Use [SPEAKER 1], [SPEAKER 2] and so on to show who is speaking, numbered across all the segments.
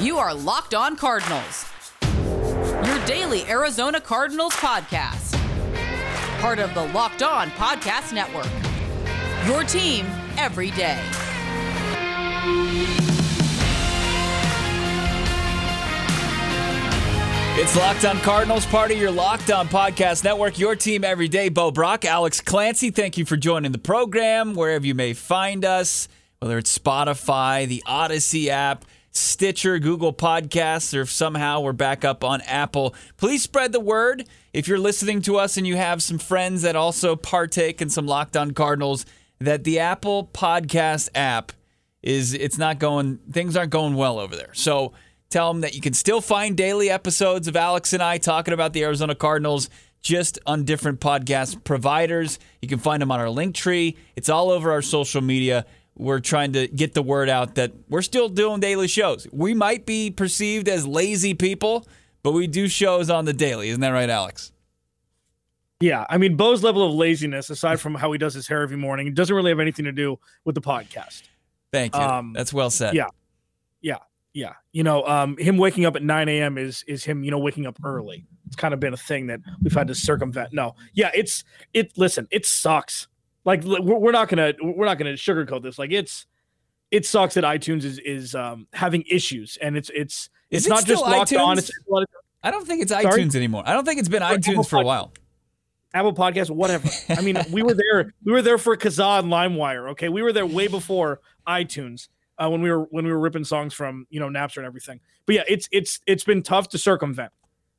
[SPEAKER 1] You are Locked On Cardinals, your daily Arizona Cardinals podcast. Part of the Locked On Podcast Network. Your team every day.
[SPEAKER 2] It's Locked On Cardinals, part of your Locked On Podcast Network, your team every day. Bo Brack, Alex Clancy, thank you for joining the program, wherever you may find us, whether it's Spotify, the Odyssey app, Stitcher, Google Podcasts, or somehow we're back up on Apple. Please spread the word. If you're listening to us and you have some friends that also partake in some Locked On Cardinals, that the Apple Podcast app is it's not going things aren't going well over there. So Tell them that you can still find daily episodes of Alex and I talking about the Arizona Cardinals just on different podcast providers. You can find them on our link tree. It's all over our social media. We're trying to get the word out that we're still doing daily shows. We might be perceived as lazy people, but we do shows on the daily. Isn't that right, Alex?
[SPEAKER 3] Yeah, I mean Bo's level of laziness, aside from how he does his hair every morning, doesn't really have anything to do with the podcast.
[SPEAKER 2] Thank you. Um, That's well said.
[SPEAKER 3] Yeah, yeah. Yeah, you know, um, him waking up at 9 a.m. is is him, you know, waking up early. It's kind of been a thing that we've had to circumvent. No, yeah, it's it. Listen, it sucks. Like we're not gonna we're not gonna sugarcoat this. Like it's it sucks that iTunes is is um, having issues, and it's it's it's
[SPEAKER 2] it
[SPEAKER 3] not just locked
[SPEAKER 2] iTunes?
[SPEAKER 3] on. It's
[SPEAKER 2] I don't think it's Sorry? iTunes anymore. I don't think it's been or iTunes Apple for a while.
[SPEAKER 3] Apple Podcast, whatever. I mean, we were there. We were there for Kazaa and LimeWire. Okay, we were there way before iTunes uh, when we were when we were ripping songs from you know Napster and everything. But yeah, it's it's it's been tough to circumvent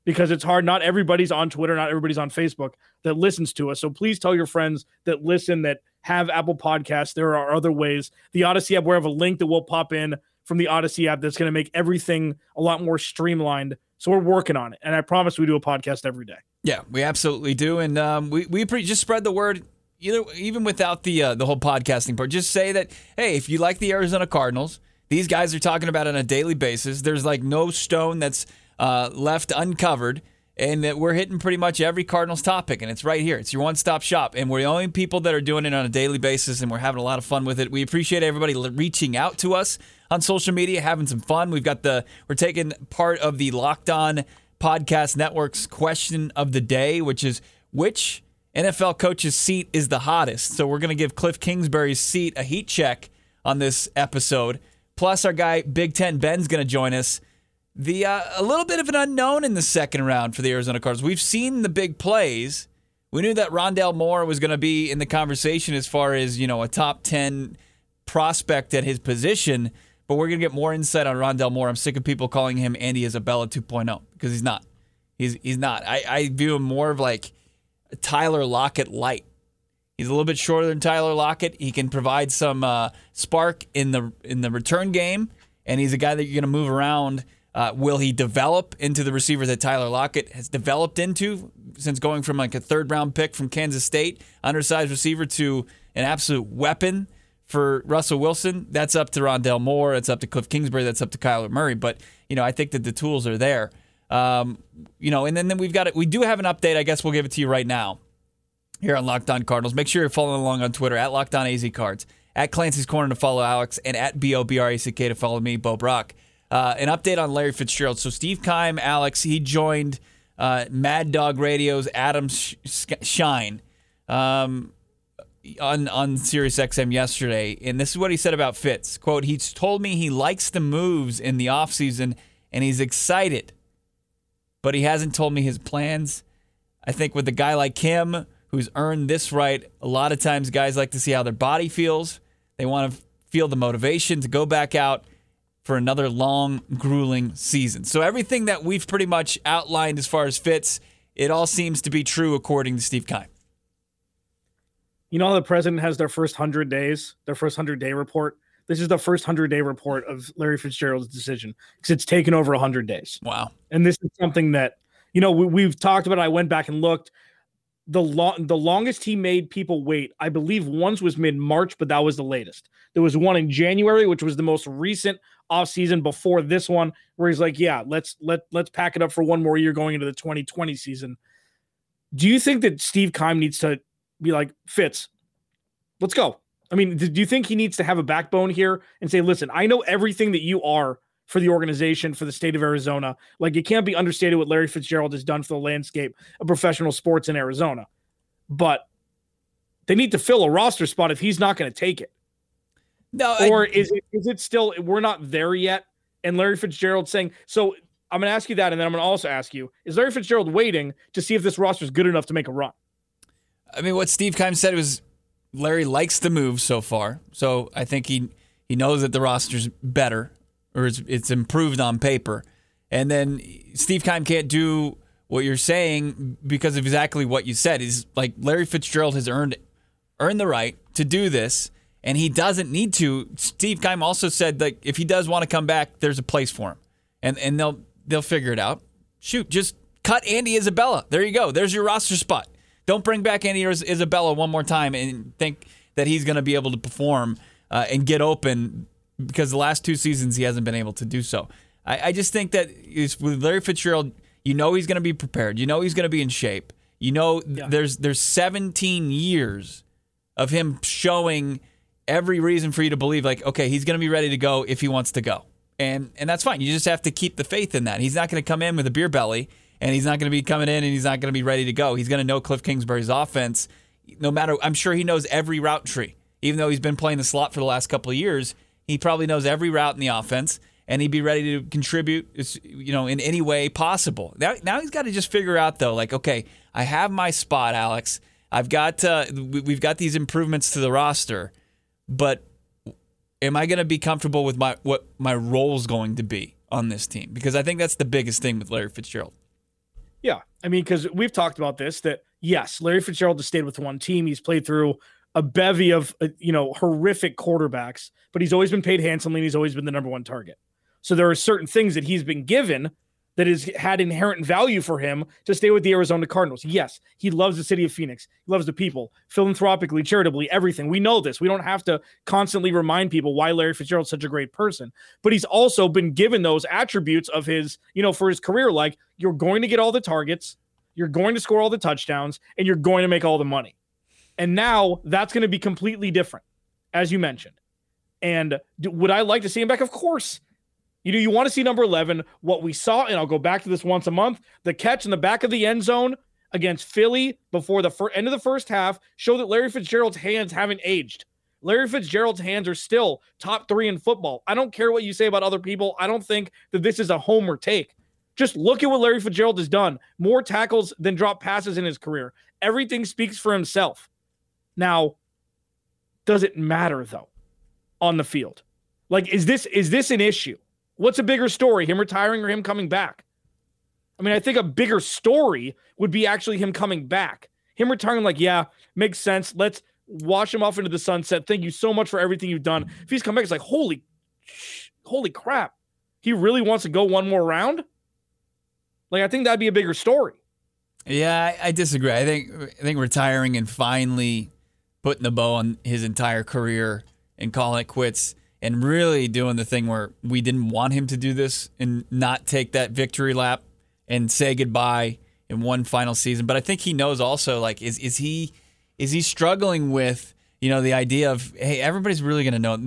[SPEAKER 3] because it's hard. Not everybody's on Twitter, not everybody's on Facebook that listens to us. So please tell your friends that listen that have Apple Podcasts. There are other ways. The Odyssey app, we have a link that will pop in from the Odyssey app that's going to make everything a lot more streamlined. So we're working on it, and I promise we do a podcast every day.
[SPEAKER 2] Yeah, we absolutely do, and um, we we pre- just spread the word either even without the uh, the whole podcasting part, just say that hey, if you like the Arizona Cardinals, these guys are talking about on a daily basis. There's like no stone that's uh, left uncovered, and that we're hitting pretty much every Cardinals topic, and it's right here. It's your one stop shop, and we're the only people that are doing it on a daily basis, and we're having a lot of fun with it. We appreciate everybody reaching out to us on social media, having some fun. We've got the we're taking part of the Locked On Podcast Network's question of the day, which is which NFL coach's seat is the hottest. So we're going to give Cliff Kingsbury's seat a heat check on this episode. Plus, our guy Big Ten Ben's going to join us. The uh, a little bit of an unknown in the second round for the Arizona Cardinals. We've seen the big plays. We knew that Rondale Moore was going to be in the conversation as far as you know a top ten prospect at his position. But we're going to get more insight on Rondale Moore. I'm sick of people calling him Andy Isabella 2.0 because he's not. He's he's not. I, I view him more of like Tyler Lockett light. He's a little bit shorter than Tyler Lockett. He can provide some uh, spark in the in the return game, and he's a guy that you're going to move around. Uh, will he develop into the receiver that Tyler Lockett has developed into since going from like a third round pick from Kansas State, undersized receiver, to an absolute weapon for Russell Wilson? That's up to Rondale Moore. It's up to Cliff Kingsbury. That's up to Kyler Murray. But you know, I think that the tools are there. Um, you know, and then, then we've got it. We do have an update. I guess we'll give it to you right now here on Locked On Cardinals. Make sure you're following along on Twitter at Locked On AZ Cards, at Clancy's Corner to follow Alex, and at B O B R A C K to follow me, Bo Brack. Uh, an update on Larry Fitzgerald. So Steve Keim, Alex, he joined uh, Mad Dog Radio's Adam Schein um, on on Sirius XM yesterday, and this is what he said about Fitz. "Quote: He's told me he likes the moves in the offseason and he's excited but he hasn't told me his plans. I think with a guy like him, who's earned this right, a lot of times guys like to see how their body feels. They want to feel the motivation to go back out for another long, grueling season. So everything that we've pretty much outlined as far as Fitz, it all seems to be true according to Steve Keim.
[SPEAKER 3] You know, the president has their first 100 days, their first 100 day report. This is the first 100 day report of Larry Fitzgerald's decision because it's taken over 100 days.
[SPEAKER 2] Wow.
[SPEAKER 3] And this is something that, you know, we, have talked about. I went back and looked. The long, the longest he made people wait, I believe, once was mid March, but that was the latest. There was one in January, which was the most recent off season before this one, where he's like, "Yeah, let's let let's pack it up for one more year going into the 2020 season." Do you think that Steve Keim needs to be like Fitz? Let's go. I mean, do you think he needs to have a backbone here and say, listen, I know everything that you are for the organization, for the state of Arizona. Like it can't be understated what Larry Fitzgerald has done for the landscape of professional sports in Arizona. But they need to fill a roster spot if he's not going to take it. No, or I, is it is it still we're not there yet? And Larry Fitzgerald saying so. I'm going to ask you that, and then I'm going to also ask you: Is Larry Fitzgerald waiting to see if this roster is good enough to make a run?
[SPEAKER 2] I mean, what Steve Keim said was Larry likes the move so far, so I think he he knows that the roster's better or it's, it's improved on paper. And then Steve Keim can't do what you're saying because of exactly what you said. Is like Larry Fitzgerald has earned earned the right to do this, and he doesn't need to. Steve Keim also said that if he does want to come back, there's a place for him, and and they'll they'll figure it out. Shoot, just cut Andy Isabella. There you go. There's your roster spot. Don't bring back Andy Isabella one more time and think that he's going to be able to perform uh, and get open because the last two seasons he hasn't been able to do so. I, I just think that with Larry Fitzgerald, you know he's going to be prepared. You know he's going to be in shape. You know yeah. there's there's 17 years of him showing every reason for you to believe like okay he's going to be ready to go if he wants to go and and that's fine. You just have to keep the faith in that. He's not going to come in with a beer belly and he's not going to be coming in and he's not going to be ready to go. He's going to know Cliff Kingsbury's offense. No matter, I'm sure he knows every route tree. Even though he's been playing the slot for the last couple of years, he probably knows every route in the offense, and he'd be ready to contribute, you know, in any way possible. Now, now he's got to just figure out though, like, okay, I have my spot, Alex. I've got, uh, we've got these improvements to the roster, but am I going to be comfortable with my what my role's going to be on this team? Because I think that's the biggest thing with Larry Fitzgerald.
[SPEAKER 3] Yeah, I mean, because we've talked about this that yes, Larry Fitzgerald has stayed with one team. He's played through a bevy of uh, you know horrific quarterbacks, but he's always been paid handsomely and he's always been the number one target. So there are certain things that he's been given that has had inherent value for him to stay with the Arizona Cardinals. Yes, he loves the city of Phoenix. He loves the people, philanthropically, charitably, everything. We know this. We don't have to constantly remind people why Larry Fitzgerald's such a great person. But he's also been given those attributes of his, you know, for his career like you're going to get all the targets, you're going to score all the touchdowns, and you're going to make all the money. And now that's going to be completely different, as you mentioned. And would I like to see him back? Of course. You know, you want to see number 11. What we saw, and I'll go back to this once a month the catch in the back of the end zone against Philly before the fir- end of the first half show that Larry Fitzgerald's hands haven't aged. Larry Fitzgerald's hands are still top three in football. I don't care what you say about other people. I don't think that this is a homer take. Just look at what Larry Fitzgerald has done more tackles than drop passes in his career. Everything speaks for himself. Now, does it matter though on the field? Like, is this is this an issue? What's a bigger story, him retiring or him coming back? I mean, I think a bigger story would be actually him coming back. Him retiring, like, yeah, makes sense. Let's wash him off into the sunset. Thank you so much for everything you've done. If he's come back, it's like, holy, holy crap. He really wants to go one more round? Like, I think that'd be a bigger story.
[SPEAKER 2] Yeah, I, I disagree. I think I think retiring and finally putting the bow on his entire career and calling it quits and really doing the thing where we didn't want him to do this and not take that victory lap and say goodbye in one final season. But I think he knows also like is is he is he struggling with you know the idea of hey everybody's really gonna know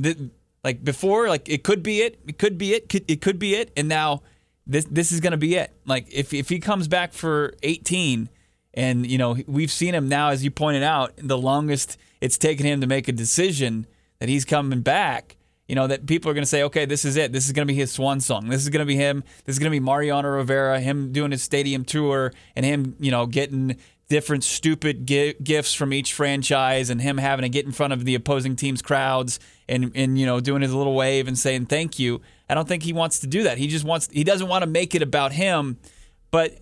[SPEAKER 2] like before like it could be it it could be it it could be it and now this this is gonna be it like if if he comes back for 18 and, you know, we've seen him now, as you pointed out, the longest it's taken him to make a decision that he's coming back. You know, that people are going to say, okay, this is it. This is going to be his swan song. This is going to be him. This is going to be Mariano Rivera, him doing his stadium tour and him, you know, getting different stupid gifts from each franchise and him having to get in front of the opposing team's crowds and, and you know, doing his little wave and saying thank you. I don't think he wants to do that. He just wants, he doesn't want to make it about him. But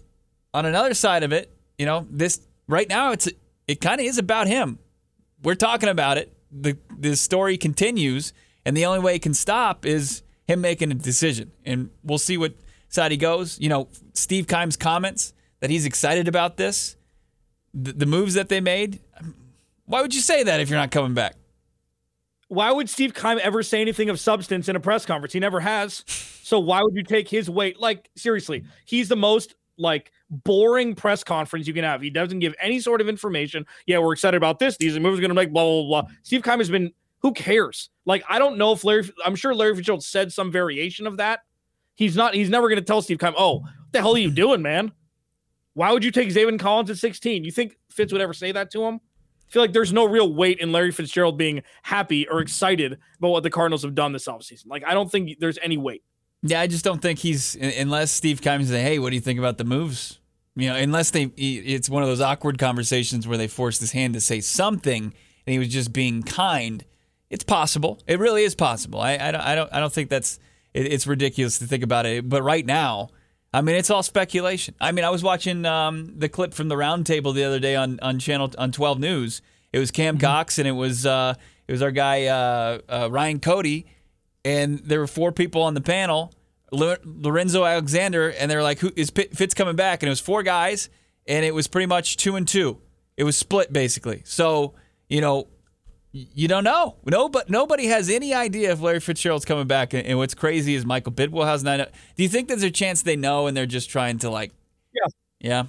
[SPEAKER 2] on another side of it, you know, this right now it's it kind of is about him. We're talking about it. The the story continues, and the only way it can stop is him making a decision. And we'll see what side he goes. You know, Steve Keim's comments that he's excited about this, the, the moves that they made. Why would you say that if you're not coming back?
[SPEAKER 3] Why would Steve Keim ever say anything of substance in a press conference? He never has. So why would you take his weight? Like seriously, he's the most like boring press conference you can have. He doesn't give any sort of information. Yeah, we're excited about this. These moves are going to make blah, blah, blah. Steve Keim has been, who cares? Like, I don't know if Larry, I'm sure Larry Fitzgerald said some variation of that, he's not. He's never going to tell Steve Keim, "Oh, what the hell are you doing, man? Why would you take Zaven Collins at 16?" You think Fitz would ever say that to him? I feel like there's no real weight in Larry Fitzgerald being happy or excited about what the Cardinals have done this offseason. Like, I don't think there's any weight.
[SPEAKER 2] Yeah, I just don't think he's unless Steve Keim say, "Hey, what do you think about the moves?" You know, unless they, it's one of those awkward conversations where they forced his hand to say something, and he was just being kind. It's possible. It really is possible. I, I don't, I don't, I don't think that's. It, it's ridiculous to think about it. But right now, I mean, it's all speculation. I mean, I was watching um, the clip from the roundtable the other day on on channel on 12 News. It was Cam mm-hmm. Cox and it was uh, it was our guy uh, uh, Ryan Cody, and there were four people on the panel. Lorenzo Alexander, and they're like, "Who is Fitz coming back?" And it was four guys, and it was pretty much two and two. It was split basically. So you know, you don't know. No, but nobody has any idea if Larry Fitzgerald's coming back. And, what's crazy is Michael Bidwill has nine. Do you think there's a chance they know and they're just trying to like?
[SPEAKER 3] Yeah.
[SPEAKER 2] Yeah.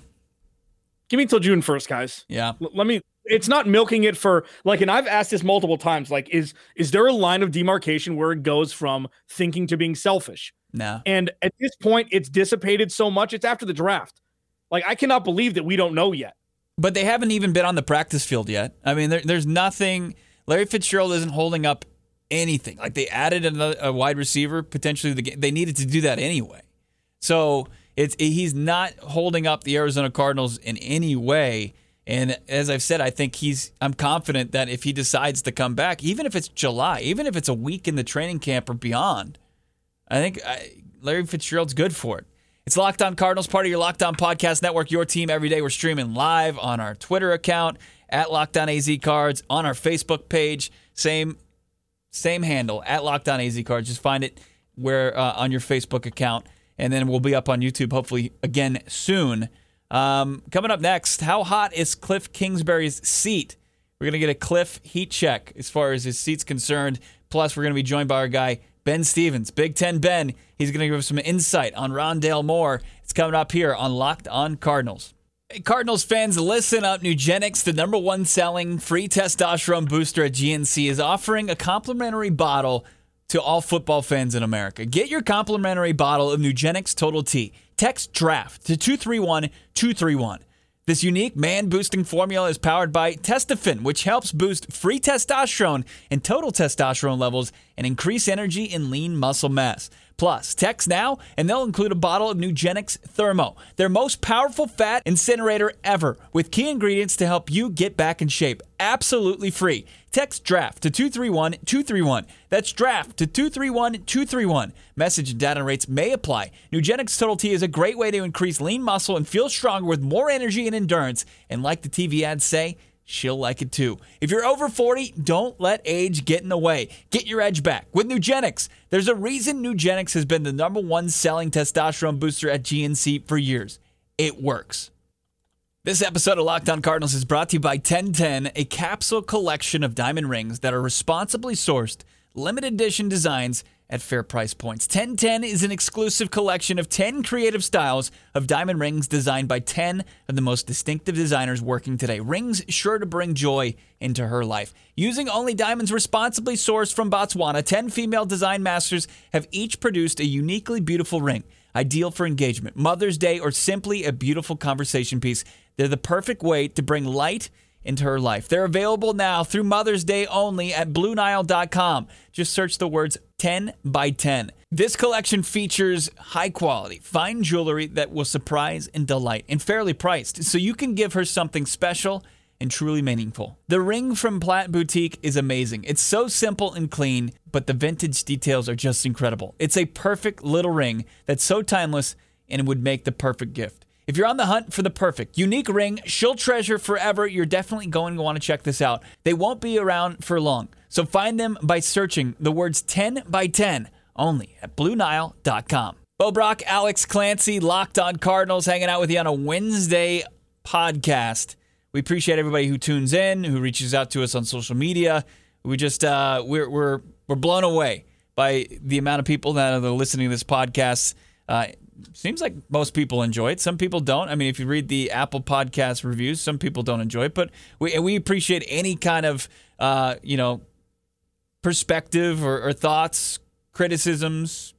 [SPEAKER 3] Give me until June first, guys.
[SPEAKER 2] Yeah.
[SPEAKER 3] L- let me. It's not milking it for like, and I've asked this multiple times. Like, is is there a line of demarcation where it goes from thinking to being selfish?
[SPEAKER 2] No.
[SPEAKER 3] And at this point, it's dissipated so much. It's after the draft. Like, I cannot believe that we don't know yet.
[SPEAKER 2] But they haven't even been on the practice field yet. I mean, there, there's nothing Larry Fitzgerald isn't holding up anything. Like they added another a wide receiver potentially. The, they needed to do that anyway. So it's he's not holding up the Arizona Cardinals in any way. And as I've said, I think he's. I'm confident that if he decides to come back, even if it's July, even if it's a week in the training camp or beyond, I think Larry Fitzgerald's good for it. It's Locked On Cardinals, part of your Locked On Podcast Network, your team every day. We're streaming live on our Twitter account at Locked On AZ Cards on our Facebook page. Same same handle at Locked On AZ Cards. Just find it where uh, on your Facebook account, and then we'll be up on YouTube hopefully again soon. Um, coming up next, how hot is Cliff Kingsbury's seat? We're gonna get a Cliff heat check as far as his seat's concerned. Plus, we're gonna be joined by our guy Ben Stevens, Big Ten Ben. He's gonna give us some insight on Rondale Moore. It's coming up here on Locked On Cardinals. Cardinals fans, listen up. Nugenix, the number one selling free testosterone booster at GNC, is offering a complimentary bottle to all football fans in America. Get your complimentary bottle of Nugenix Total T. Text DRAFT to 231 231. This unique man boosting formula is powered by Testofen, which helps boost free testosterone and total testosterone levels and increase energy and lean muscle mass. Plus, text now and they'll include a bottle of Nugenix Thermo, their most powerful fat incinerator ever, with key ingredients to help you get back in shape. Absolutely free. Text draft to 231 231. That's draft to 231 231. Message and data rates may apply. Nugenix Total T is a great way to increase lean muscle and feel stronger with more energy and endurance. And like the TV ads say, she'll like it too. If you're over 40, don't let age get in the way. Get your edge back with Nugenix. There's a reason Nugenix has been the number one selling testosterone booster at GNC for years. It works. This episode of Locked On Cardinals is brought to you by 1010, a capsule collection of diamond rings that are responsibly sourced, limited edition designs at fair price points. 1010 is an exclusive collection of 10 creative styles of diamond rings designed by 10 of the most distinctive designers working today. Rings sure to bring joy into her life. Using only diamonds responsibly sourced from Botswana, 10 female design masters have each produced a uniquely beautiful ring. Ideal for engagement, Mother's Day, or simply a beautiful conversation piece. They're the perfect way to bring light into her life. They're available now through Mother's Day only at BlueNile.com. Just search the words 10 by 10. This collection features high quality, fine jewelry that will surprise and delight and fairly priced, so you can give her something special and truly meaningful. The ring from Plat Boutique is amazing. It's so simple and clean, but the vintage details are just incredible. It's a perfect little ring that's so timeless and would make the perfect gift. If you're on the hunt for the perfect, unique ring she'll treasure forever, you're definitely going to want to check this out. They won't be around for long, so find them by searching the words 10 by 10 only at BlueNile.com. Bo Brack, Alex Clancy, Locked on Cardinals, hanging out with you on a Wednesday podcast. We appreciate everybody who tunes in, who reaches out to us on social media. We just uh, we're we're we're blown away by the amount of people that are listening to this podcast. Uh, seems like most people enjoy it. Some people don't. I mean, if you read the Apple Podcast reviews, some people don't enjoy it. But we we appreciate any kind of uh, you know perspective or, or thoughts, criticisms,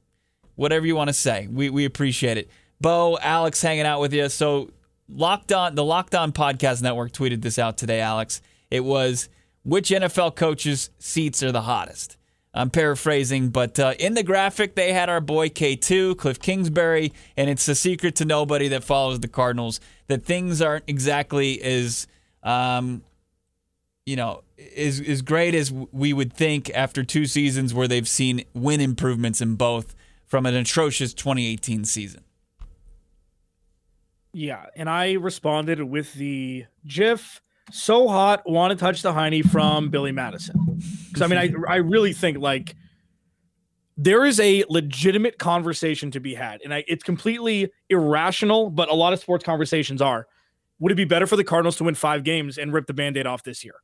[SPEAKER 2] whatever you want to say. We we appreciate it. Bo, Alex, hanging out with you. So Locked On, the Locked On Podcast Network tweeted this out today, Alex. It was which NFL coaches' seats are the hottest. I'm paraphrasing, but uh, in the graphic, they had our boy K2, Cliff Kingsbury, and it's a secret to nobody that follows the Cardinals that things aren't exactly as, um, you know, as, as great as we would think after two seasons where they've seen win improvements in both from an atrocious 2018 season.
[SPEAKER 3] Yeah, and I responded with the GIF so hot, want to touch the Heine from Billy Madison. Because I mean, I I really think like there is a legitimate conversation to be had, and I, it's completely irrational, but a lot of sports conversations are. Would it be better for the Cardinals to win five games and rip the band-aid off this year?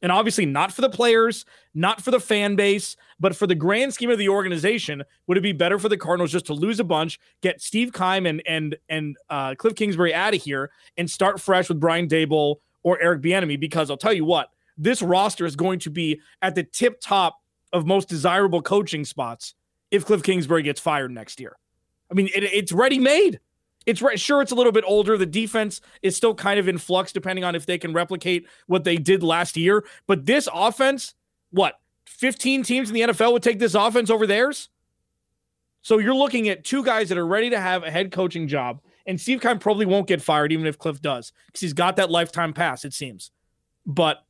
[SPEAKER 3] And obviously, not for the players, not for the fan base, but for the grand scheme of the organization, would it be better for the Cardinals just to lose a bunch, get Steve Keim and and and uh, Cliff Kingsbury out of here, and start fresh with Brian Daboll or Eric Bieniemy? Because I'll tell you what, this roster is going to be at the tip top of most desirable coaching spots if Cliff Kingsbury gets fired next year. I mean, it, it's ready made. It's right. Sure, it's a little bit older. The defense is still kind of in flux, depending on if they can replicate what they did last year. But this offense, what 15 teams in the NFL would take this offense over theirs? So you're looking at two guys that are ready to have a head coaching job. And Steve Keim probably won't get fired, even if Cliff does, because he's got that lifetime pass, it seems. But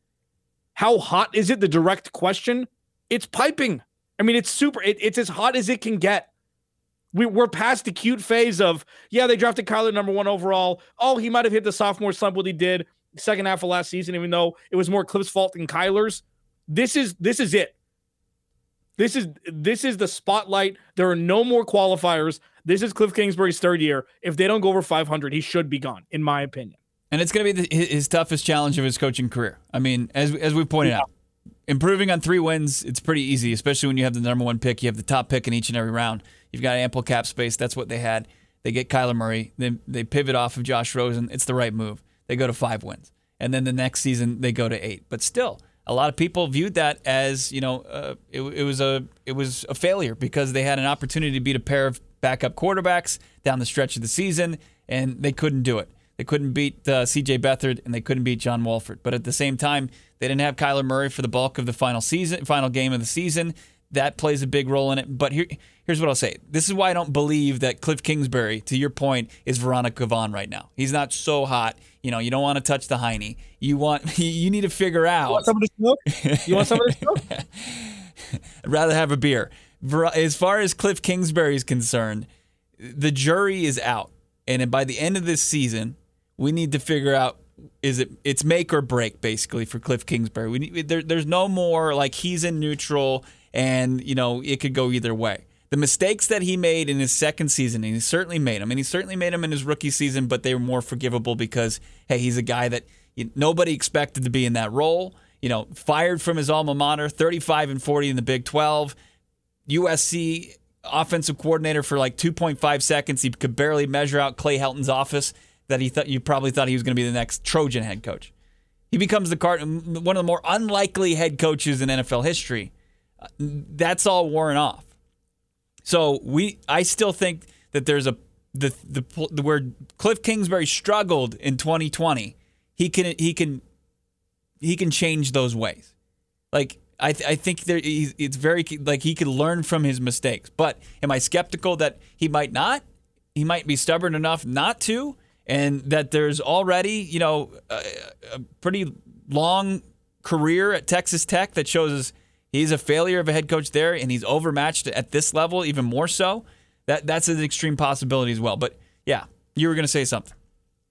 [SPEAKER 3] how hot is it? The direct question. It's piping. I mean, it's super. It, it's as hot as it can get. We, we're past the cute phase of, yeah, they drafted Kyler number one overall. Oh, he might have hit the sophomore slump what he did second half of last season, even though it was more Cliff's fault than Kyler's. This is this is it. This is this is the spotlight. There are no more qualifiers. This is Cliff Kingsbury's third year. If they don't go over 500, he should be gone, in my opinion.
[SPEAKER 2] And it's going to be the, his toughest challenge of his coaching career. I mean, as as we pointed yeah. out, improving on three wins, it's pretty easy, especially when you have the number one pick. You have the top pick in each and every round. You've got ample cap space. That's what they had. They get Kyler Murray. Then they pivot off of Josh Rosen. It's the right move. They go to five wins, and then the next season they go to eight. But still, a lot of people viewed that as you know uh, it, it, was a it was a failure because they had an opportunity to beat a pair of backup quarterbacks down the stretch of the season, and they couldn't do it. They couldn't beat uh, C.J. Beathard, and they couldn't beat John Wolford. But at the same time, they didn't have Kyler Murray for the bulk of the final season, final game of the season. That plays a big role in it. But here, here's what I'll say. This is why I don't believe that Cliff Kingsbury, to your point, is Veronica Vaughn right now. He's not so hot. You know, you don't want to touch the Heine. You want you need to figure out. You
[SPEAKER 3] want somebody to smoke? You want somebody to smoke?
[SPEAKER 2] I'd rather have a beer. As far as Cliff Kingsbury is concerned, the jury is out, and by the end of this season, we need to figure out is it it's make or break basically for Cliff Kingsbury. We need, there, there's no more like he's in neutral and you know it could go either way. The mistakes that he made in his second season, and he certainly made them, and he certainly made them in his rookie season, but they were more forgivable because hey, he's a guy that you, nobody expected to be in that role. You know, fired from his alma mater, 35 and 40 in the Big 12, USC offensive coordinator for like 2.5 seconds. He could barely measure out Clay Helton's office that he thought you probably thought he was going to be the next Trojan head coach. He becomes the card one of the more unlikely head coaches in NFL history. Uh, that's all worn off. So we, I still think that there's a the the, the where Cliff Kingsbury struggled in 2020. He can he can he can change those ways. Like I, th- I think there it's very like he could learn from his mistakes. But am I skeptical that he might not? He might be stubborn enough not to and that there's already, you know, a, a pretty long career at Texas Tech that shows he's a failure of a head coach there, and he's overmatched at this level even more so. That that's an extreme possibility as well. But yeah, you were going to say something.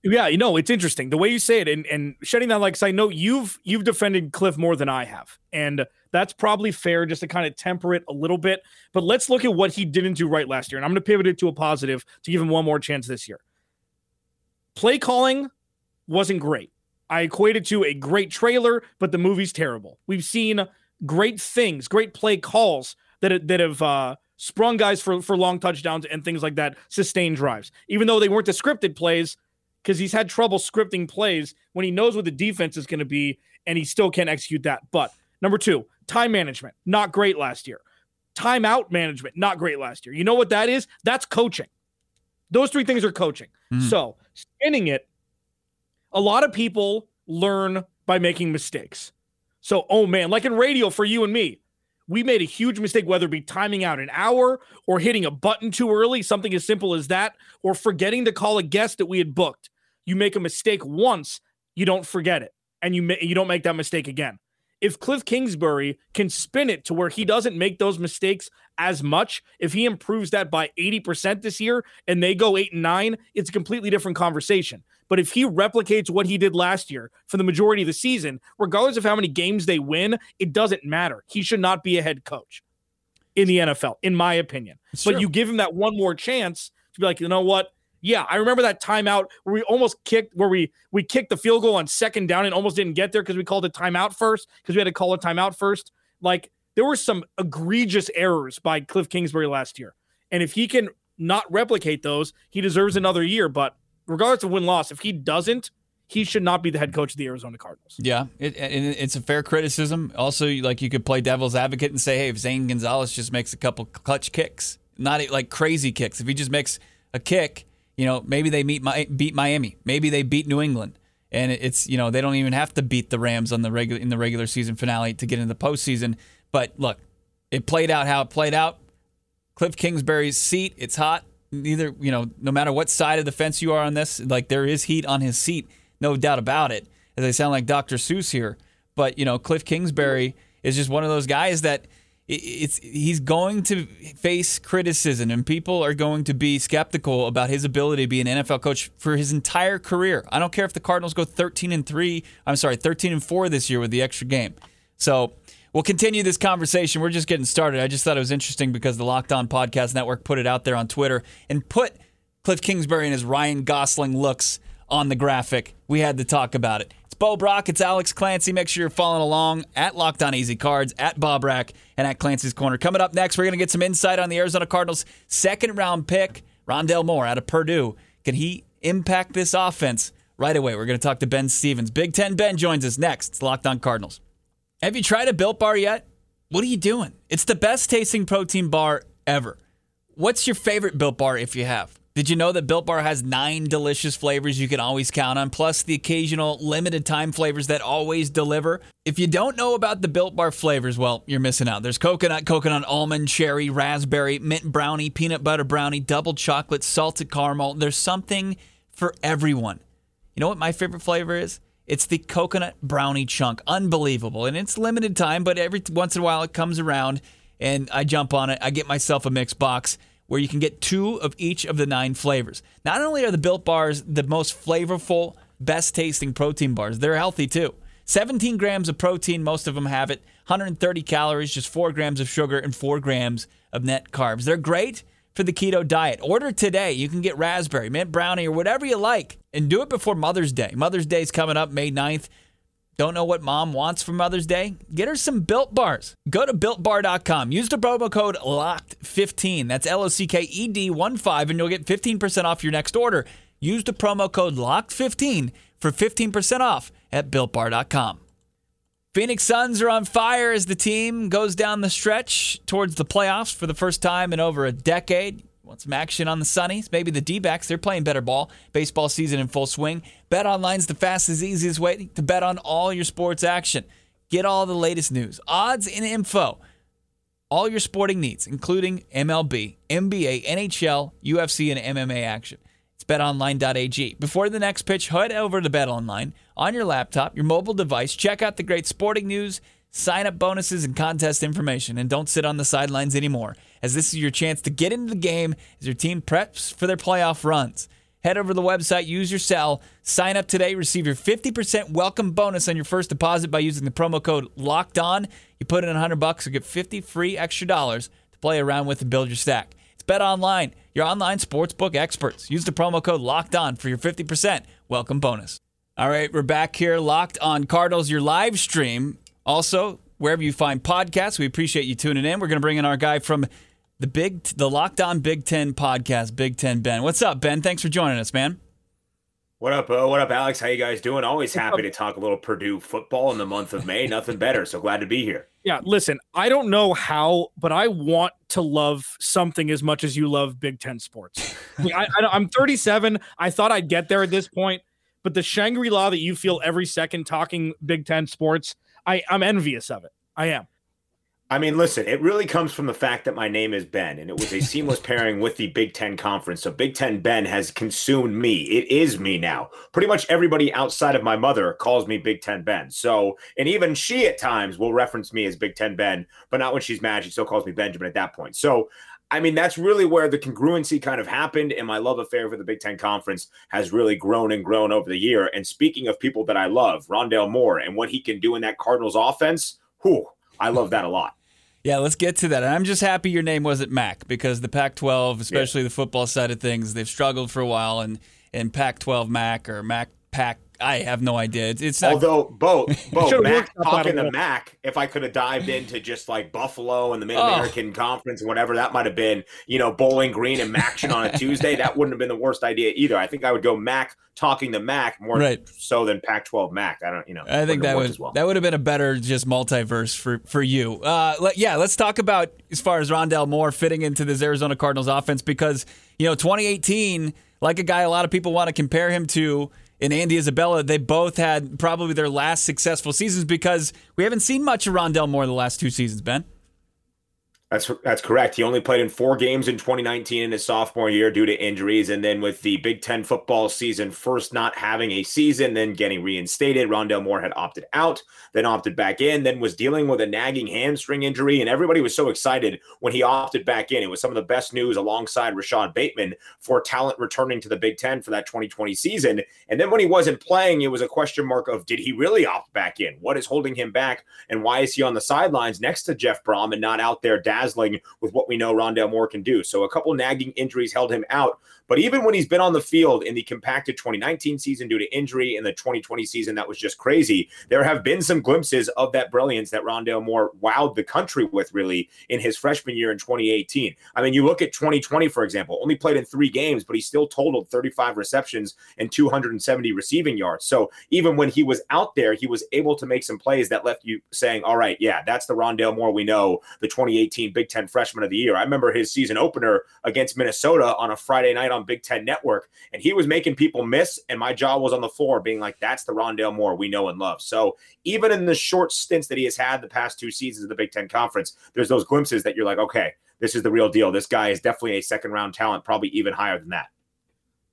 [SPEAKER 3] Yeah, you know, it's interesting the way you say it, and and shedding that like I know you've you've defended Cliff more than I have, and that's probably fair just to kind of temper it a little bit. But let's look at what he didn't do right last year, and I'm going to pivot it to a positive to give him one more chance this year. Play calling wasn't great. I equated to a great trailer, but the movie's terrible. We've seen great things, great play calls that that have uh, sprung guys for for long touchdowns and things like that, sustained drives. Even though they weren't the scripted plays, because he's had trouble scripting plays when he knows what the defense is going to be, and he still can't execute that. But number two, time management, not great last year. Timeout management, not great last year. You know what that is? That's coaching. Those three things are coaching. Mm-hmm. So, spinning it, a lot of people learn by making mistakes. So, oh man, like in radio for you and me, we made a huge mistake, whether it be timing out an hour or hitting a button too early, something as simple as that, or forgetting to call a guest that we had booked. You make a mistake once, you don't forget it, and you ma- you don't make that mistake again. If Cliff Kingsbury can spin it to where he doesn't make those mistakes as much, if he improves that by 80% this year and they go eight and nine, it's a completely different conversation. But if he replicates what he did last year for the majority of the season, regardless of how many games they win, it doesn't matter. He should not be a head coach in the NFL, in my opinion. It's but true. you give him that one more chance to be like, you know what? Yeah, I remember that timeout where we almost kicked where we we kicked the field goal on second down and almost didn't get there because we called a timeout first because we had to call a timeout first. Like there were some egregious errors by Cliff Kingsbury last year. And if he can not replicate those, he deserves another year. But regardless of win loss, if he doesn't, he should not be the head coach of the Arizona Cardinals.
[SPEAKER 2] Yeah, it, it's a fair criticism. Also, like you could play devil's advocate and say, hey, if Zane Gonzalez just makes a couple clutch kicks, not like crazy kicks, if he just makes a kick, you know, maybe they meet my, beat Miami, maybe they beat New England, and it's you know they don't even have to beat the Rams on the regular in the regular season finale to get into the postseason. But look, it played out how it played out. Cliff Kingsbury's seat, it's hot neither you know no matter what side of the fence you are on this like there is heat on his seat no doubt about it as i sound like dr seuss here but you know cliff kingsbury is just one of those guys that it's he's going to face criticism and people are going to be skeptical about his ability to be an NFL coach for his entire career. I don't care if the Cardinals go 13 and 3, I'm sorry, 13 and 4 this year with the extra game. So, We'll continue this conversation. We're just getting started. I just thought it was interesting because the Locked On Podcast Network put it out there on Twitter and put Cliff Kingsbury and his Ryan Gosling looks on the graphic. We had to talk about it. Bo Brack. It's Alex Clancy. Make sure you're following along at Locked On Easy Cards, at Bob Rack, and at Clancy's Corner. Coming up next, we're going to get some insight on the Arizona Cardinals' second round pick, Rondale Moore out of Purdue. Can he impact this offense? Right away, we're going to talk to Ben Stevens. Big Ten Ben joins us next. It's Locked On Cardinals. Have you tried a Built Bar yet? What are you doing? It's the best tasting protein bar ever. What's your favorite Built Bar if you have? Did you know that Built Bar has nine delicious flavors you can always count on, plus the occasional limited time flavors that always deliver? If you don't know about the Built Bar flavors, well, you're missing out. There's coconut, coconut, almond, cherry, raspberry, mint brownie, peanut butter brownie, double chocolate, salted caramel. There's something for everyone. You know what my favorite flavor is? It's the coconut brownie chunk. Unbelievable. And it's limited time, but every once in a while it comes around and I jump on it. I get myself a mix box where you can get two of each of the nine flavors. Not only are the built bars the most flavorful, best tasting protein bars, they're healthy too. 17 grams of protein, most of them have it. 130 calories, just 4 grams of sugar, and 4 grams of net carbs. They're great for the keto diet. Order today. You can get raspberry, mint brownie, or whatever you like, and do it before Mother's Day. Mother's Day is coming up May 9th. Don't know what mom wants for Mother's Day? Get her some built bars. Go to builtbar.com. Use the promo code LOCKED15. That's L O C K E D 1 5, and you'll get 15% off your next order. Use the promo code LOCKED15 for 15% off at builtbar.com. Phoenix Suns are on fire as the team goes down the stretch towards the playoffs for the first time in over a decade. Want some action on the Sunnies? Maybe the D backs. They're playing better ball. Baseball season in full swing. Bet Online's the fastest, easiest way to bet on all your sports action. Get all the latest news, odds, and info. All your sporting needs, including MLB, NBA, NHL, UFC, and MMA action It's betonline.ag. Before the next pitch, head over to BetOnline on your laptop, your mobile device, check out the great sporting news, sign up bonuses, and contest information. And don't sit on the sidelines anymore, as this is your chance to get into the game as your team preps for their playoff runs. Head over to the website, use your cell, sign up today, receive your 50% welcome bonus on your first deposit by using the promo code LOCKED ON. You put in 100 bucks or get 50 free extra dollars to play around with and build your stack. It's Bet Online your online sportsbook experts. Use the promo code Locked On for your 50% welcome bonus. All right, we're back here, Locked On Cardinals, your live stream. Also, wherever you find podcasts, we appreciate you tuning in. We're going to bring in our guy from the big, the Locked On Big Ten podcast, Big Ten Ben. What's up, Ben? Thanks for joining us, man.
[SPEAKER 4] What up, uh, what up, Alex? How you guys doing? Always happy to talk a little Purdue football in the month of May. Nothing better. So glad to be here.
[SPEAKER 3] Yeah, listen, I don't know how, but I want to love something as much as you love Big Ten sports. I, am 37. I thought I'd get there at this point, but the Shangri La that you feel every second talking Big Ten sports, I, I'm envious of it. I am.
[SPEAKER 4] I mean, listen, it really comes from the fact that my name is Ben, and it was a seamless pairing with the Big Ten Conference. So Big Ten Ben has consumed me. It is me now. Pretty much everybody outside of my mother calls me Big Ten Ben. So, and even she at times will reference me as Big Ten Ben, but not when she's mad. She still calls me Benjamin at that point. So, I mean, that's really where the congruency kind of happened, and my love affair for the Big Ten Conference has really grown and grown over the year. And speaking of people that I love, Rondale Moore and what he can do in that Cardinals offense, whew, I love that a lot.
[SPEAKER 2] Yeah, let's get to that. I'm just happy your name wasn't Mac because the Pac-12, especially yeah. the football side of things, they've struggled for a while, and and Pac-12 Mac or Mac Pac I have no idea. It's, it's
[SPEAKER 4] not... although both both Mac talking the Mac. If I could have dived into just like Buffalo and the Mid American oh. Conference whatever that might have been, you know, Bowling Green and Maction on a Tuesday, that wouldn't have been the worst idea either. I think I would go Mac talking the Mac more right. so than Pac-12 Mac. I don't, you know.
[SPEAKER 2] I think that would well. that would have been a better just multiverse for for you. Uh, let, yeah, let's talk about as far as Rondale Moore fitting into this Arizona Cardinals offense because you know 2018, like a guy a lot of people want to compare him to and Andy Isabella, they both had probably their last successful seasons because we haven't seen much of Rondale Moore the last two seasons, Ben.
[SPEAKER 4] That's that's correct. He only played in four games in 2019 in his sophomore year due to injuries, and then with the Big Ten football season first not having a season, then getting reinstated, Rondale Moore had opted out, then opted back in, then was dealing with a nagging hamstring injury, and everybody was so excited when he opted back in. It was some of the best news alongside Rashod Bateman for talent returning to the Big Ten for that 2020 season. And then when he wasn't playing, it was a question mark of did he really opt back in? What is holding him back, and why is he on the sidelines next to Jeff Brohm and not out there? Dazzling with what we know Rondale Moore can do. So a couple nagging injuries held him out. But even when he's been on the field in the compacted 2019 season due to injury in the 2020 season, that was just crazy. There have been some glimpses of that brilliance that Rondale Moore wowed the country with really in his freshman year in 2018. I mean, you look at 2020, for example, only played in three games, but he still totaled 35 receptions and 270 receiving yards. So even when he was out there, he was able to make some plays that left you saying, all right, yeah, that's the Rondale Moore we know, the 2018 Big Ten freshman of the year. I remember his season opener against Minnesota on a Friday night on Big Ten Network, and he was making people miss, and my jaw was on the floor, being like, "That's the Rondale Moore we know and love." So even in the short stints that he has had the past two seasons of the Big Ten Conference, there's those glimpses that you're like, "Okay, this is the real deal. This guy is definitely a second round talent, probably even higher than that."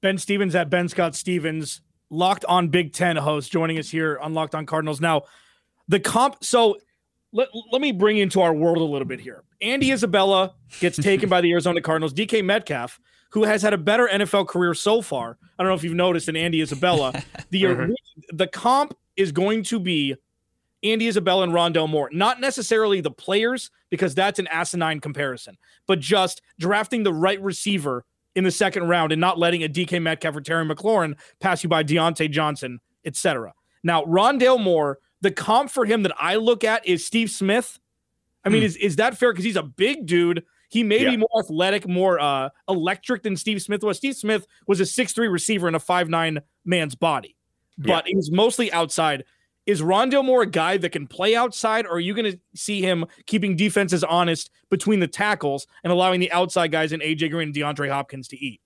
[SPEAKER 3] Ben Stevens at Ben Scott Stevens, locked on Big Ten host, joining us here on Locked On Cardinals. Now, the comp. So let, let me bring into our world a little bit here. Andy Isabella gets taken by the Arizona Cardinals. DK Metcalf, who has had a better NFL career so far. I don't know if you've noticed in Andy Isabella, the mm-hmm. the comp is going to be Andy Isabella and Rondale Moore. Not necessarily the players, because that's an asinine comparison, but just drafting the right receiver in the second round and not letting a DK Metcalf or Terry McLaurin pass you by Diontae Johnson, etc. Now, Rondale Moore the comp for him that I look at is Steve Smith. I mean, hmm. is, is that fair? Because he's a big dude. He may yeah. be more athletic, more uh, electric than Steve Smith was. Steve Smith was a six-three receiver in a five-nine man's body, but yeah. he's mostly outside. Is Rondale Moore a guy that can play outside, or are you going to see him keeping defenses honest between the tackles and allowing the outside guys in AJ Green and DeAndre Hopkins to eat?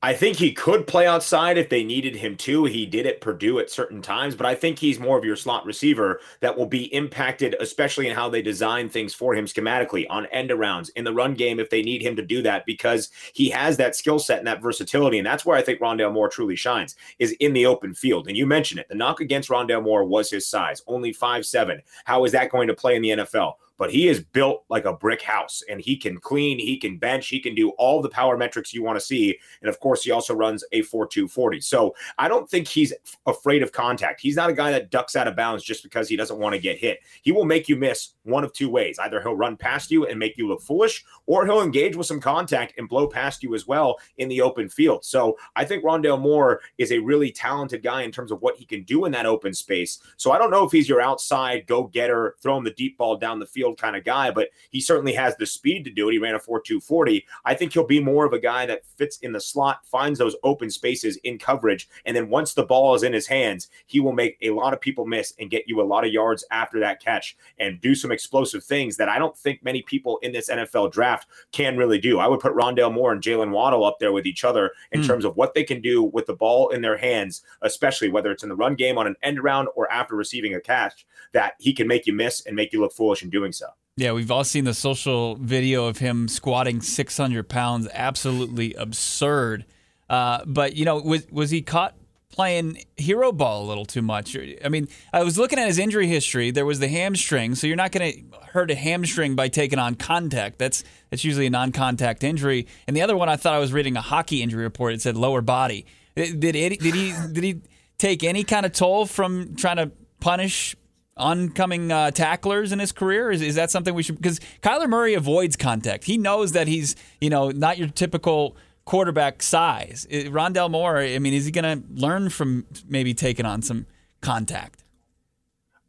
[SPEAKER 4] I think he could play outside if they needed him to. He did at Purdue at certain times, but I think he's more of your slot receiver that will be impacted, especially in how they design things for him schematically on end arounds in the run game if they need him to do that because he has that skill set and that versatility. And that's where I think Rondale Moore truly shines is in the open field. And you mentioned it. The knock against Rondale Moore was his size, only five seven. How is that going to play in the NFL? But he is built like a brick house and he can clean, he can bench, he can do all the power metrics you want to see. And of course, he also runs a 4.240. So I don't think he's afraid of contact. He's not a guy that ducks out of bounds just because he doesn't want to get hit. He will make you miss one of two ways. Either he'll run past you and make you look foolish, or he'll engage with some contact and blow past you as well in the open field. So I think Rondale Moore is a really talented guy in terms of what he can do in that open space. So I don't know if he's your outside go getter, throw him the deep ball down the field kind of guy, but he certainly has the speed to do it. He ran a 4.240. I think he'll be more of a guy that fits in the slot, finds those open spaces in coverage, and then once the ball is in his hands, he will make a lot of people miss and get you a lot of yards after that catch and do some explosive things that I don't think many people in this NFL draft can really do. I would put Rondale Moore and Jaylen Waddle up there with each other in mm. terms of what they can do with the ball in their hands, especially whether it's in the run game on an end around or after receiving a catch, that he can make you miss and make you look foolish in doing so.
[SPEAKER 2] Yeah, we've all seen the social video of him squatting 600 pounds. Absolutely absurd. Uh, but, you know, was, was he caught playing hero ball a little too much. I mean, I was looking at his injury history. There was the hamstring, so you're not going to hurt a hamstring by taking on contact. That's that's usually a non-contact injury. And the other one, I thought I was reading a hockey injury report. It said lower body. Did did, did he did he take any kind of toll from trying to punish oncoming uh, tacklers in his career? Is, is that something we should? Because Kyler Murray avoids contact. He knows that he's you know not your typical quarterback size. Rondale Moore, I mean, is he going to learn from maybe taking on some contact?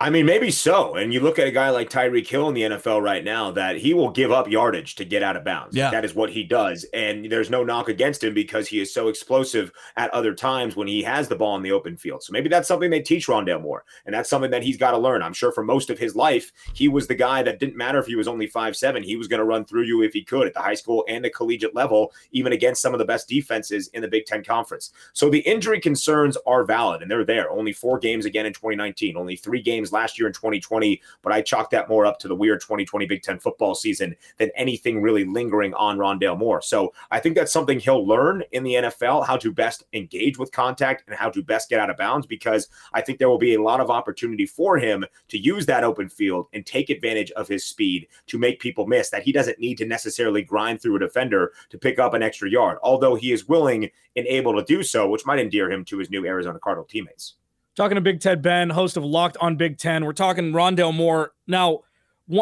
[SPEAKER 4] I mean, maybe so. And you look at a guy like Tyreek Hill in the NFL right now that he will give up yardage to get out of bounds.
[SPEAKER 2] Yeah.
[SPEAKER 4] That is what he does. And there's no knock against him because he is so explosive at other times when he has the ball in the open field. So maybe that's something they teach Rondale Moore. And that's something that he's got to learn. I'm sure for most of his life, he was the guy that didn't matter if he was only five seven. He was going to run through you if he could at the high school and the collegiate level, even against some of the best defenses in the Big Ten Conference. So the injury concerns are valid and they're there. Only four games again in 2019, only three games last year in 2020, but I chalk that more up to the weird 2020 Big Ten football season than anything really lingering on Rondale Moore. So I think that's something he'll learn in the NFL how to best engage with contact and how to best get out of bounds because I think there will be a lot of opportunity for him to use that open field and take advantage of his speed to make people miss that he doesn't need to necessarily grind through a defender to pick up an extra yard, although he is willing and able to do so, which might endear him to his new Arizona Cardinal teammates.
[SPEAKER 3] Talking to Big Ten Ben, host of Locked on Big Ten. We're talking Rondale Moore. Now,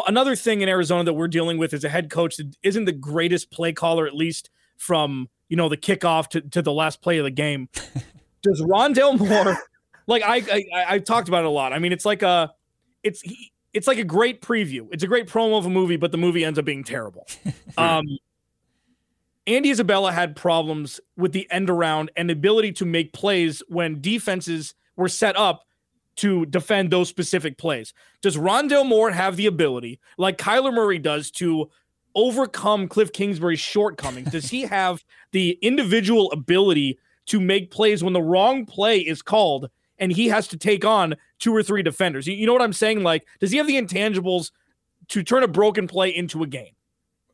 [SPEAKER 3] another thing in Arizona that we're dealing with is a head coach that isn't the greatest play caller, at least from you know the kickoff to, to the last play of the game. Does Rondale Moore like I, I I talked about it a lot. I mean, it's like a it's it's like a great preview. It's a great promo of a movie, but the movie ends up being terrible. um, Andy Isabella had problems with the end around and ability to make plays when defenses were set up to defend those specific plays. Does Rondale Moore have the ability, like Kyler Murray does, to overcome Cliff Kingsbury's shortcomings? does he have the individual ability to make plays when the wrong play is called and he has to take on two or three defenders? You, know what I'm saying? Like, does he have the intangibles to turn a broken play into a game?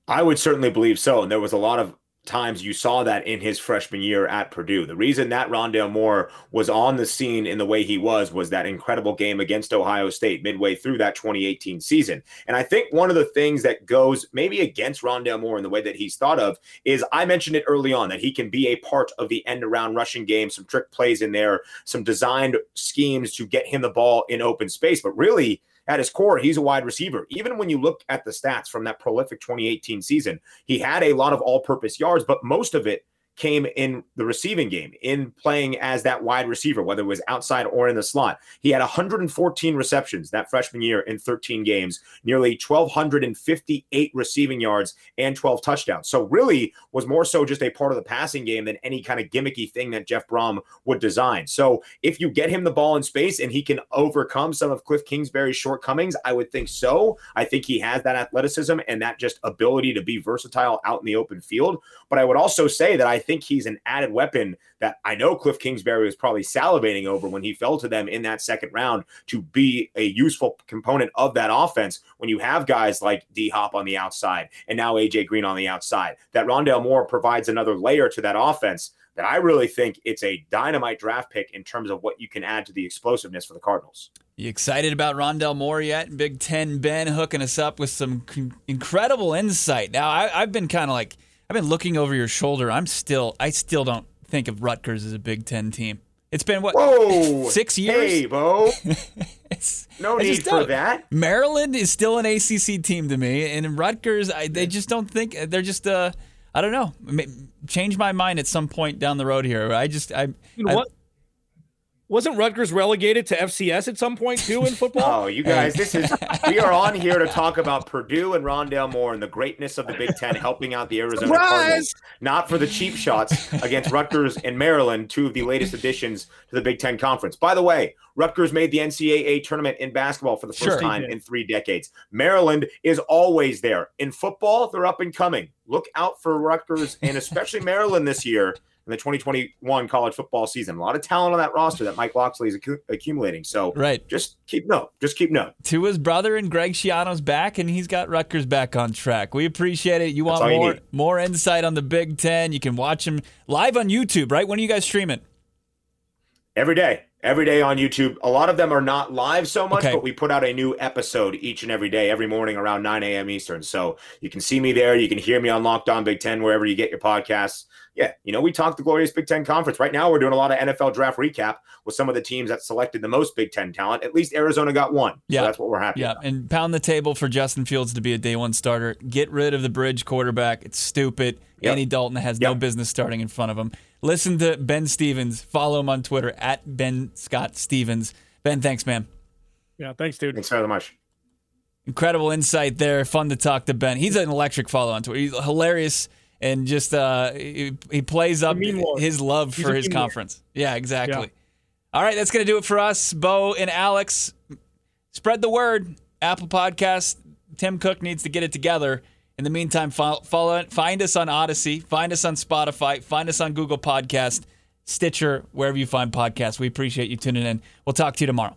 [SPEAKER 4] I would certainly believe so. And there was a lot of times you saw that in his freshman year at Purdue. The reason that Rondale Moore was on the scene in the way he was was that incredible game against Ohio State midway through that 2018 season. And I think one of the things that goes maybe against Rondale Moore in the way that he's thought of is I mentioned it early on that he can be a part of the end around rushing game, some trick plays in there, some designed schemes to get him the ball in open space. But really, at his core, he's a wide receiver. Even when you look at the stats from that prolific 2018 season, he had a lot of all purpose yards, but most of it came in the receiving game, in playing as that wide receiver, whether it was outside or in the slot. He had 114 receptions that freshman year in 13 games, nearly 1,258 receiving yards and 12 touchdowns. So, really was more so just a part of the passing game than any kind of gimmicky thing that Jeff Brohm would design. So, if you get him the ball in space and he can overcome some of Cliff Kingsbury's shortcomings, I would think so. I think he has that athleticism and that just ability to be versatile out in the open field. But I would also say that I think he's an added weapon that I know Cliff Kingsbury was probably salivating over when he fell to them in that second round to be a useful component of that offense when you have guys like D Hop on the outside and now AJ Green on the outside. That Rondale Moore provides another layer to that offense that I really think it's a dynamite draft pick in terms of what you can add to the explosiveness for the Cardinals.
[SPEAKER 2] You excited about Rondale Moore yet? Big Ten Ben hooking us up with some incredible insight. Now I, have been kind of like I've been looking over your shoulder. I'm still, I still don't think of Rutgers as a Big Ten team. It's been what?
[SPEAKER 4] Whoa,
[SPEAKER 2] six years.
[SPEAKER 4] Hey, Bo. no need for that.
[SPEAKER 2] Maryland is still an ACC team to me, and Rutgers, I, they just don't think they're just. Uh, I don't know. Change my mind at some point down the road here. I just, I.
[SPEAKER 3] You know
[SPEAKER 2] I,
[SPEAKER 3] what? Wasn't Rutgers relegated to FCS at some point too in football?
[SPEAKER 4] Oh, you guys, this is we are on here to talk about Purdue and Rondale Moore and the greatness of the Big Ten helping out the Arizona
[SPEAKER 3] Surprise!
[SPEAKER 4] Cardinals, not for the cheap shots against Rutgers and Maryland, two of the latest additions to the Big Ten Conference. By the way, Rutgers made the NCAA tournament in basketball for the first
[SPEAKER 2] Sure.
[SPEAKER 4] time in three decades. Maryland is always there. In football, they're up and coming. Look out for Rutgers and especially Maryland this year in the 2021 college football season. A lot of talent on that roster that Mike Locksley is accu- accumulating. So
[SPEAKER 2] Right.
[SPEAKER 4] just keep note. Just keep note.
[SPEAKER 2] To his brother and Greg Schiano's back, and he's got Rutgers back on track. We appreciate it. You
[SPEAKER 4] That's
[SPEAKER 2] want
[SPEAKER 4] all you
[SPEAKER 2] more more insight on the Big Ten? You can watch him live on YouTube. Right? When are you guys streaming?
[SPEAKER 4] Every day, every day on YouTube. A lot of them are not live so much,
[SPEAKER 2] Okay.
[SPEAKER 4] but we put out a new episode each and every day, every morning around 9 a.m. Eastern. So you can see me there. You can hear me on Locked On Big Ten, wherever you get your podcasts. Yeah, you know, we talked the glorious Big Ten Conference. Right now, we're doing a lot of NFL draft recap with some of the teams that selected the most Big Ten talent. At least Arizona got one.
[SPEAKER 2] Yeah.
[SPEAKER 4] So that's what we're happy
[SPEAKER 2] Yeah,
[SPEAKER 4] about.
[SPEAKER 2] and pound the table for Justin Fields to be a day one starter. Get rid of the bridge quarterback. It's stupid.
[SPEAKER 4] Yep.
[SPEAKER 2] Andy Dalton has no business starting in front of him. Listen to Ben Stevens. Follow him on Twitter at Ben Scott Stevens. Ben, thanks, man.
[SPEAKER 3] Yeah, thanks, dude.
[SPEAKER 4] Thanks very much.
[SPEAKER 2] Incredible insight there. Fun to talk to Ben. He's an electric follow on Twitter. He's hilarious and just uh, he, he plays up his love
[SPEAKER 3] He's
[SPEAKER 2] for his
[SPEAKER 3] lord.
[SPEAKER 2] conference. Yeah, exactly.
[SPEAKER 3] Yeah.
[SPEAKER 2] All right, that's going to do it for us, Bo and Alex. Spread the word. Apple Podcast. Tim Cook needs to get it together. In the meantime, follow, follow find us on Odyssey, find us on Spotify, find us on Google Podcast, Stitcher, wherever you find podcasts. We appreciate you tuning in. We'll talk to you tomorrow.